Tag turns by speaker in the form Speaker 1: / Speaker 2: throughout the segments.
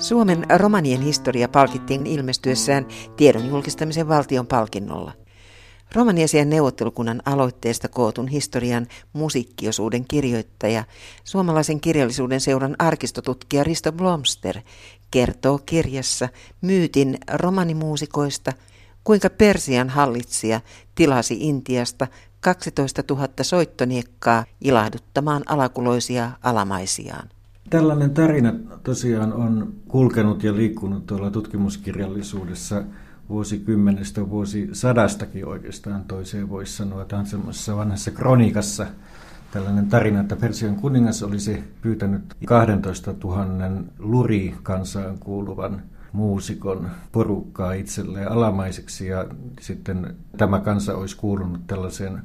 Speaker 1: Suomen romanien historia palkittiin ilmestyessään tiedon julkistamisen valtion palkinnolla. Romaniasian neuvottelukunnan aloitteesta kootun historian musiikkiosuuden kirjoittaja, suomalaisen kirjallisuuden seuran arkistotutkija Risto Blomster kertoo kirjassa myytin romanimuusikoista, kuinka Persian hallitsija tilasi Intiasta 12 000 soittoniekkaa ilahduttamaan alakuloisia alamaisiaan.
Speaker 2: Tällainen tarina tosiaan on kulkenut ja liikkunut tuolla tutkimuskirjallisuudessa vuosikymmenestä, vuosisadastakin oikeastaan toiseen voisi sanoa. Tämä on semmoisessa vanhassa kronikassa tällainen tarina, että Persian kuningas olisi pyytänyt 12 000 luri-kansaan kuuluvan muusikon porukkaa itselleen alamaiseksi ja sitten tämä kansa olisi kuulunut tällaiseen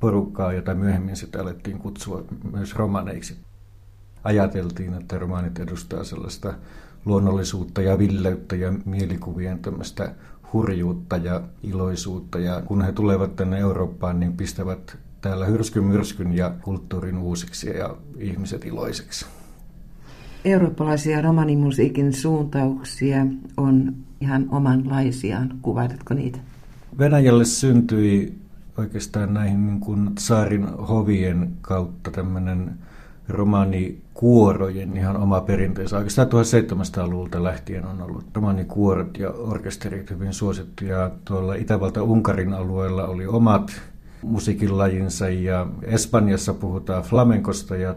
Speaker 2: porukkaan, jota myöhemmin sitä alettiin kutsua myös romaneiksi ajateltiin, että romaanit edustaa sellaista luonnollisuutta ja villeyttä ja mielikuvien tämmöistä hurjuutta ja iloisuutta. Ja kun he tulevat tänne Eurooppaan, niin pistävät täällä hyrskyn myrskyn ja kulttuurin uusiksi ja ihmiset iloiseksi.
Speaker 1: Eurooppalaisia romanimusiikin suuntauksia on ihan omanlaisiaan. Kuvailetko niitä?
Speaker 2: Venäjälle syntyi oikeastaan näihin niin kuin saarin hovien kautta tämmöinen romanikuorojen ihan oma perinteensä. Oikeastaan 1700-luvulta lähtien on ollut romanikuorot ja orkesterit hyvin suosittuja. Tuolla Itävalta-Unkarin alueella oli omat musiikinlajinsa ja Espanjassa puhutaan flamenkosta ja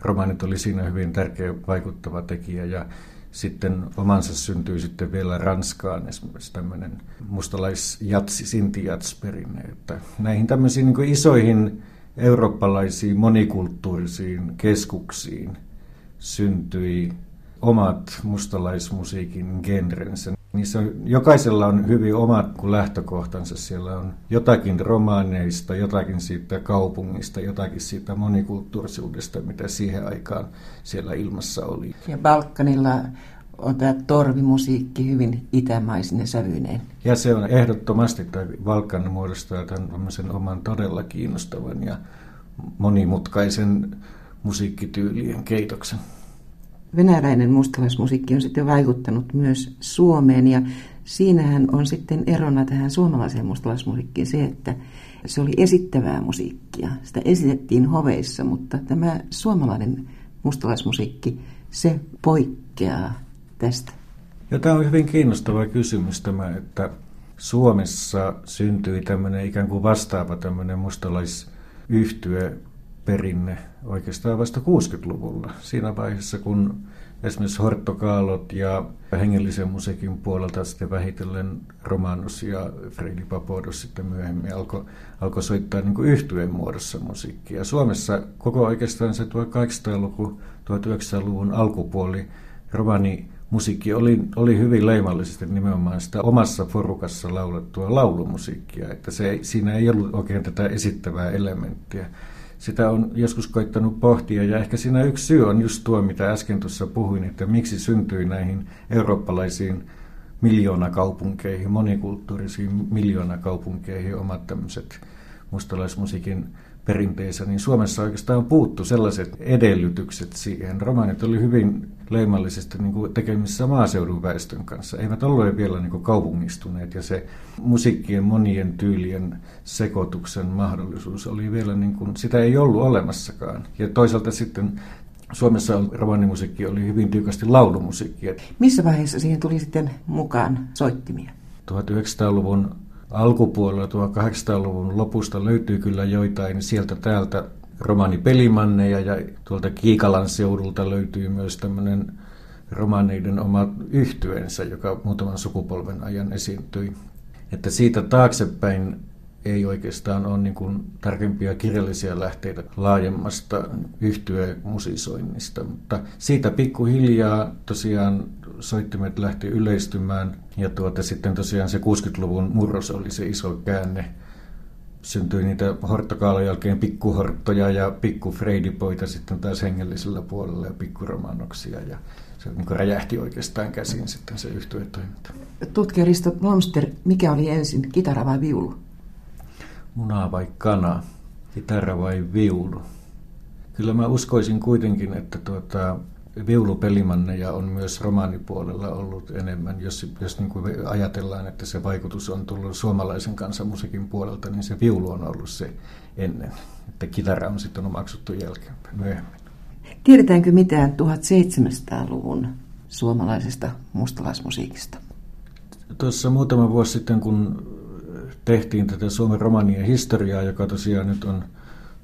Speaker 2: romanit oli siinä hyvin tärkeä vaikuttava tekijä ja sitten omansa syntyi sitten vielä Ranskaan esimerkiksi tämmöinen mustalaisjatsi, sintiatsperinne. Että näihin tämmöisiin niin isoihin eurooppalaisiin monikulttuurisiin keskuksiin syntyi omat mustalaismusiikin genrensä. Niissä on, jokaisella on hyvin omat kuin lähtökohtansa. Siellä on jotakin romaaneista, jotakin siitä kaupungista, jotakin siitä monikulttuurisuudesta, mitä siihen aikaan siellä ilmassa oli.
Speaker 1: Ja Balkanilla on tämä torvimusiikki hyvin itämaisine sävyneen.
Speaker 2: Ja se on ehdottomasti, että Valkan muodostaa tämän oman todella kiinnostavan ja monimutkaisen musiikkityylien keitoksen.
Speaker 1: Venäläinen mustalaismusiikki on sitten vaikuttanut myös Suomeen ja siinähän on sitten erona tähän suomalaiseen mustalaismusiikkiin se, että se oli esittävää musiikkia. Sitä esitettiin hoveissa, mutta tämä suomalainen mustalaismusiikki, se poikkeaa tästä?
Speaker 2: Ja tämä on hyvin kiinnostava kysymys tämä, että Suomessa syntyi tämmöinen ikään kuin vastaava tämmöinen mustalaisyhtyö perinne oikeastaan vasta 60-luvulla. Siinä vaiheessa, kun esimerkiksi Horttokaalot ja hengellisen musiikin puolelta sitten vähitellen Romanus ja Freddy Papodos sitten myöhemmin alkoi alko soittaa niin yhtyeen muodossa musiikkia. Suomessa koko oikeastaan se 1800-luku, 1900-luvun alkupuoli romani musiikki oli, oli hyvin leimallisesti nimenomaan sitä omassa porukassa laulettua laulumusiikkia, että se, siinä ei ollut oikein tätä esittävää elementtiä. Sitä on joskus koittanut pohtia ja ehkä siinä yksi syy on just tuo, mitä äsken tuossa puhuin, että miksi syntyi näihin eurooppalaisiin miljoonakaupunkeihin, monikulttuurisiin miljoonakaupunkeihin omat tämmöiset mustalaismusiikin perinteensä, niin Suomessa oikeastaan puuttu sellaiset edellytykset siihen. Romaanit oli hyvin leimallisesti niin kuin tekemisissä maaseudun väestön kanssa. Eivät olleet vielä niin kuin kaupungistuneet ja se musiikkien monien tyylien sekoituksen mahdollisuus oli vielä, niin kuin, sitä ei ollut olemassakaan. Ja toisaalta sitten Suomessa romaanimusiikki oli hyvin tiukasti laulumusiikkia.
Speaker 1: Missä vaiheessa siihen tuli sitten mukaan soittimia?
Speaker 2: 1900-luvun alkupuolella 1800-luvun lopusta löytyy kyllä joitain sieltä täältä romaanipelimanneja ja tuolta Kiikalan seudulta löytyy myös tämmöinen romaneiden oma yhtyensä, joka muutaman sukupolven ajan esiintyi. Että siitä taaksepäin ei oikeastaan ole niin kuin tarkempia kirjallisia lähteitä laajemmasta yhtyä musisoinnista, mutta siitä pikkuhiljaa tosiaan soittimet lähti yleistymään ja tuota, sitten tosiaan se 60-luvun murros oli se iso käänne. Syntyi niitä horttokaalan jälkeen pikkuhorttoja ja pikkufreidipoita sitten taas hengellisellä puolella ja pikkuromannoksia ja se niin räjähti oikeastaan käsiin sitten se yhtyetoiminta.
Speaker 1: Tutkija Risto Blomster, mikä oli ensin, kitara vai viulu?
Speaker 2: Muna vai kana, kitara vai viulu? Kyllä mä uskoisin kuitenkin, että tuota, viulupelimanneja on myös romaanipuolella ollut enemmän. Jos, jos niin kuin ajatellaan, että se vaikutus on tullut suomalaisen kansanmusiikin puolelta, niin se viulu on ollut se ennen. Että kitara on sitten omaksuttu jälkeen myöhemmin.
Speaker 1: Tiedetäänkö mitään 1700-luvun suomalaisesta mustalaismusiikista?
Speaker 2: Tuossa muutama vuosi sitten, kun tehtiin tätä Suomen romanien historiaa, joka tosiaan nyt on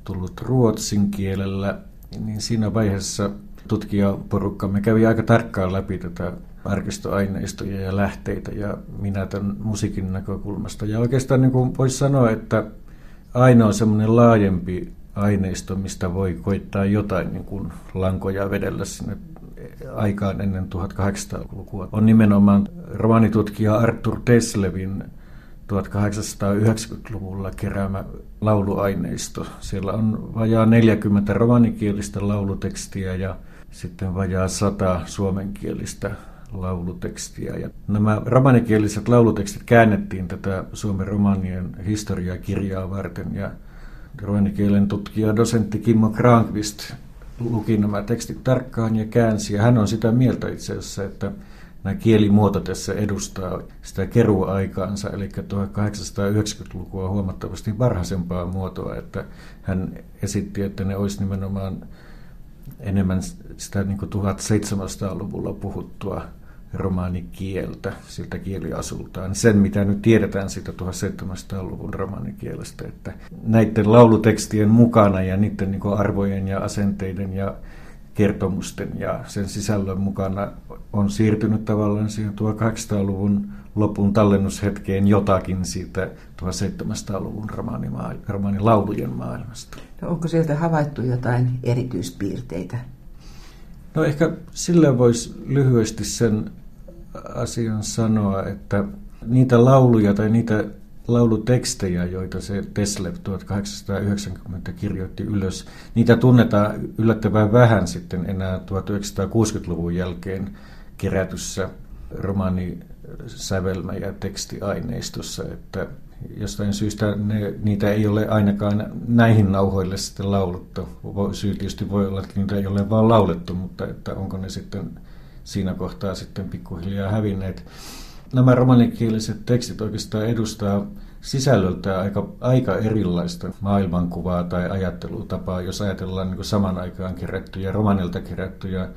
Speaker 2: tullut ruotsin kielellä, niin siinä vaiheessa tutkijaporukkamme kävi aika tarkkaan läpi tätä arkistoaineistoja ja lähteitä ja minä tämän musiikin näkökulmasta. Ja oikeastaan niin kuin voisi sanoa, että ainoa semmoinen laajempi aineisto, mistä voi koittaa jotain niin kuin lankoja vedellä sinne aikaan ennen 1800-lukua, on nimenomaan romanitutkija Arthur Teslevin 1890-luvulla keräämä lauluaineisto. Siellä on vajaa 40 romanikielistä laulutekstiä ja sitten vajaa 100 suomenkielistä laulutekstiä. Ja nämä romanikieliset laulutekstit käännettiin tätä Suomen romanien historiakirjaa varten ja romanikielen tutkija dosentti Kimmo Krankvist luki nämä tekstit tarkkaan ja käänsi. Ja hän on sitä mieltä itse asiassa, että nämä kielimuoto tässä edustaa sitä keruaikaansa, eli 1890-lukua huomattavasti varhaisempaa muotoa, että hän esitti, että ne olisi nimenomaan enemmän sitä niin 1700-luvulla puhuttua romaanikieltä siltä kieliasultaan. Sen, mitä nyt tiedetään siitä 1700-luvun romaanikielestä, että näiden laulutekstien mukana ja niiden niin arvojen ja asenteiden ja kertomusten ja sen sisällön mukana on siirtynyt tavallaan siihen 1800-luvun lopun tallennushetkeen jotakin siitä 1700-luvun romaanilaulujen maailmasta.
Speaker 1: No onko sieltä havaittu jotain erityispiirteitä?
Speaker 2: No ehkä sillä voisi lyhyesti sen asian sanoa, että niitä lauluja tai niitä laulutekstejä, joita se Teslev 1890 kirjoitti ylös, niitä tunnetaan yllättävän vähän sitten enää 1960-luvun jälkeen kerätyssä romaanisävelmä- ja tekstiaineistossa, että jostain syystä ne, niitä ei ole ainakaan näihin nauhoille sitten lauluttu. Syy tietysti voi olla, että niitä ei ole vaan laulettu, mutta että onko ne sitten siinä kohtaa sitten pikkuhiljaa hävinneet. Nämä romanikieliset tekstit oikeastaan edustaa sisällöltä aika, aika erilaista maailmankuvaa tai ajattelutapaa, jos ajatellaan niin saman aikaan kerättyjä, romanilta kerättyjä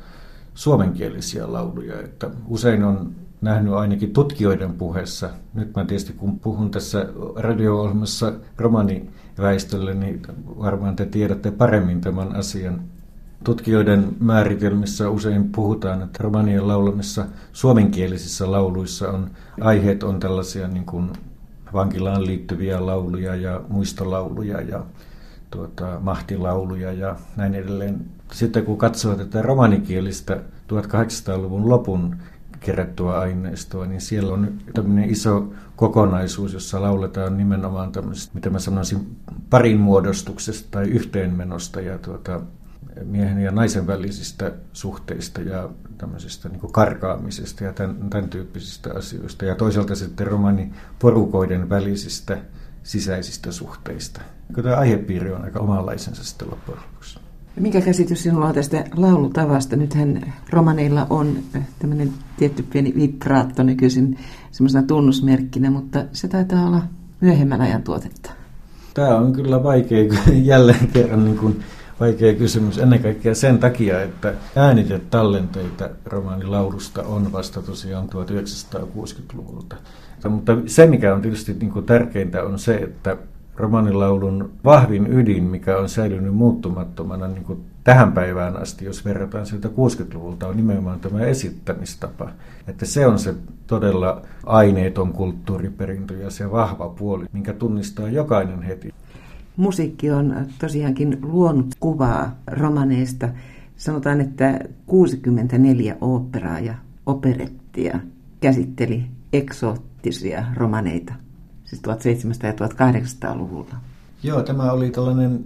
Speaker 2: suomenkielisiä lauluja. Että usein on nähnyt ainakin tutkijoiden puheessa. Nyt mä tietysti kun puhun tässä radio-ohjelmassa romaniväestölle, niin varmaan te tiedätte paremmin tämän asian. Tutkijoiden määritelmissä usein puhutaan, että romanien laulamissa suomenkielisissä lauluissa on aiheet on tällaisia niin kuin vankilaan liittyviä lauluja ja muistolauluja ja tuota, mahtilauluja ja näin edelleen. Sitten kun katsoo tätä romanikielistä 1800-luvun lopun kerättyä aineistoa, niin siellä on tämmöinen iso kokonaisuus, jossa lauletaan nimenomaan tämmöisestä, mitä mä sanoisin, parin muodostuksesta tai yhteenmenosta ja tuota, miehen ja naisen välisistä suhteista ja tämmöisestä niin karkaamisesta ja tämän, tämän tyyppisistä asioista. Ja toisaalta sitten porukoiden välisistä sisäisistä suhteista. Tämä aihepiiri on aika omanlaisensa sitten loppujen lopuksi.
Speaker 1: Mikä käsitys sinulla on tästä laulutavasta? Nythän romaneilla on tämmöinen tietty pieni vibraatto nykyisin semmoisena tunnusmerkkinä, mutta se taitaa olla myöhemmän ajan tuotetta.
Speaker 2: Tämä on kyllä vaikea jälleen kerran niin kuin vaikea kysymys ennen kaikkea sen takia, että äänitetallenteita romaanilaulusta on vasta tosiaan 1960-luvulta. Mutta se, mikä on tietysti niin kuin tärkeintä, on se, että romaanilaulun vahvin ydin, mikä on säilynyt muuttumattomana niin kuin tähän päivään asti, jos verrataan siltä 60-luvulta, on nimenomaan tämä esittämistapa. Että se on se todella aineeton kulttuuriperintö ja se vahva puoli, minkä tunnistaa jokainen heti.
Speaker 1: Musiikki on tosiaankin luonut kuvaa romaneista. Sanotaan, että 64 oopperaa ja operettia käsitteli eksoottisia romaneita, siis 1700- ja 1800-luvulla.
Speaker 2: Joo, tämä oli tällainen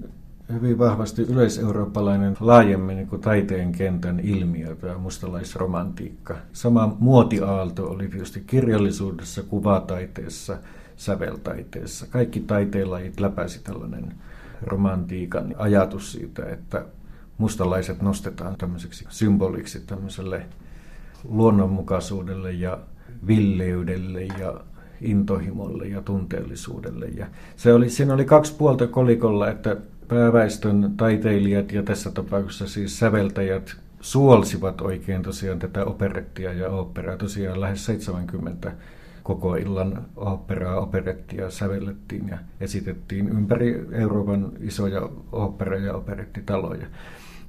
Speaker 2: hyvin vahvasti yleiseurooppalainen laajemmin niin kuin taiteen kentän ilmiö, tämä mustalaisromantiikka. Sama muotiaalto oli tietysti kirjallisuudessa, kuvataiteessa – säveltaiteessa. Kaikki taiteenlajit läpäisi tällainen romantiikan ajatus siitä, että mustalaiset nostetaan tämmöiseksi symboliksi tämmöiselle luonnonmukaisuudelle ja villeydelle ja intohimolle ja tunteellisuudelle. Ja se oli, siinä oli kaksi puolta kolikolla, että pääväestön taiteilijat ja tässä tapauksessa siis säveltäjät suolsivat oikein tosiaan tätä operettia ja operaa. Tosiaan lähes 70 koko illan operaa, operettia sävellettiin ja esitettiin ympäri Euroopan isoja opera- ja operettitaloja.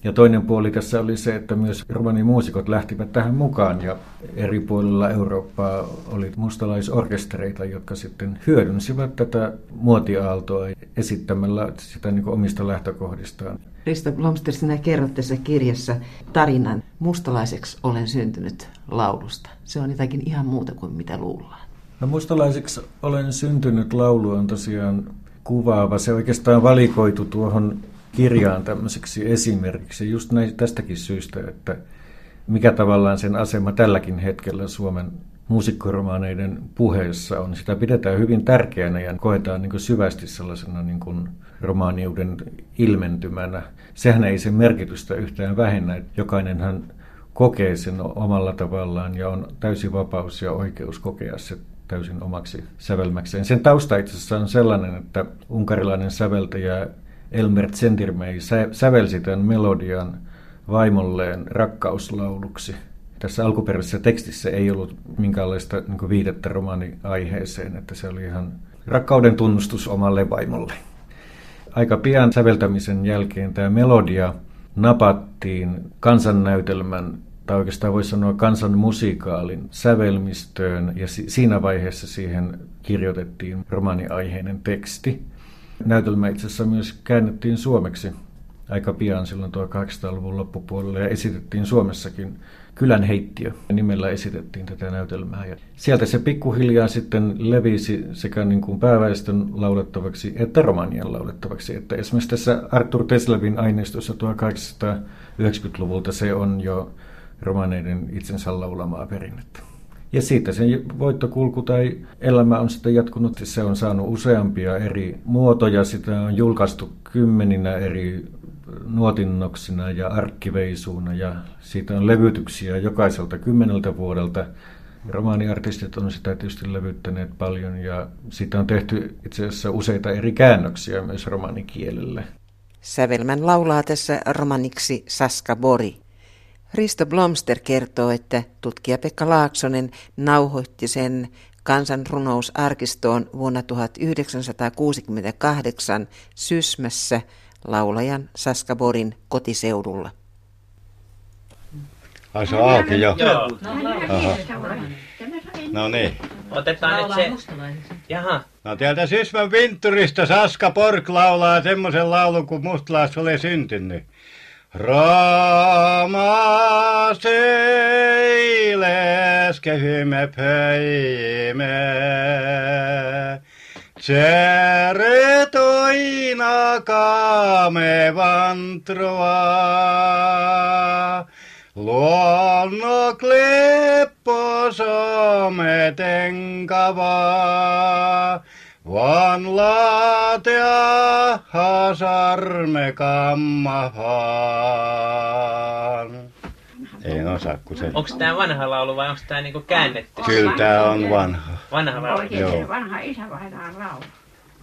Speaker 2: Ja toinen puoli tässä oli se, että myös romanimuusikot lähtivät tähän mukaan ja eri puolilla Eurooppaa oli mustalaisorkestereita, jotka sitten hyödynsivät tätä muotiaaltoa esittämällä sitä niin omista lähtökohdistaan.
Speaker 1: Risto Blomster, sinä kerrot tässä kirjassa tarinan Mustalaiseksi olen syntynyt laulusta. Se on jotakin ihan muuta kuin mitä luullaan.
Speaker 2: No mustalaiseksi olen syntynyt laulu on tosiaan kuvaava. Se oikeastaan valikoitu tuohon kirjaan tämmöiseksi esimerkiksi just näin, tästäkin syystä, että mikä tavallaan sen asema tälläkin hetkellä Suomen muusikkoromaaneiden puheessa on. Sitä pidetään hyvin tärkeänä ja koetaan niin syvästi sellaisena niin kuin romaaniuden ilmentymänä. Sehän ei sen merkitystä yhtään vähennä. Jokainenhan kokee sen omalla tavallaan ja on täysi vapaus ja oikeus kokea se täysin omaksi sävelmäkseen. Sen tausta itse asiassa on sellainen, että unkarilainen säveltäjä Elmer Zendirmei sävelsi tämän melodian vaimolleen rakkauslauluksi. Tässä alkuperäisessä tekstissä ei ollut minkäänlaista niin viidettä romaaniaiheeseen, että se oli ihan rakkauden tunnustus omalle vaimolle. Aika pian säveltämisen jälkeen tämä melodia napattiin kansannäytelmän tai oikeastaan voisi sanoa kansanmusikaalin sävelmistöön, ja siinä vaiheessa siihen kirjoitettiin romaaniaiheinen teksti. Näytelmä itse asiassa myös käännettiin suomeksi aika pian silloin 1800-luvun loppupuolella ja esitettiin Suomessakin Kylän heittiö nimellä esitettiin tätä näytelmää. Ja sieltä se pikkuhiljaa sitten levisi sekä niin kuin pääväestön laulettavaksi että romanian laulettavaksi. Että esimerkiksi tässä Arthur Teslevin aineistossa 1890-luvulta se on jo romaneiden itsensä laulamaa perinnettä. Ja siitä se voittokulku tai elämä on sitten jatkunut. Se on saanut useampia eri muotoja. Sitä on julkaistu kymmeninä eri nuotinnoksina ja arkkiveisuuna ja siitä on levytyksiä jokaiselta kymmeneltä vuodelta. Romaaniartistit on sitä tietysti levyttäneet paljon ja siitä on tehty itse asiassa useita eri käännöksiä myös romanikielelle.
Speaker 1: Sävelmän laulaa tässä romaniksi Saska Bori. Risto Blomster kertoo, että tutkija Pekka Laaksonen nauhoitti sen kansanrunousarkistoon vuonna 1968 Sysmässä laulajan Saska Borin kotiseudulla.
Speaker 3: Ai se on auki jo? Joo. No niin.
Speaker 4: Otetaan nyt se. Jaha.
Speaker 3: No täältä Sysmän Vintturista Saska Pork laulaa semmoisen laulun, kun mustalais oli syntynyt. Rama seiles kehymme pöimme. Tsere toina kame vantroa. Luonno kleppo some Van laatea hasarme kammahaan. En osaa, kun se...
Speaker 4: Onko tämä vanha laulu vai onko tämä niinku käännetty?
Speaker 3: Kyllä tämä on vanha.
Speaker 4: Vanha laulu.
Speaker 5: Oikein se vanha isävainaan laulu.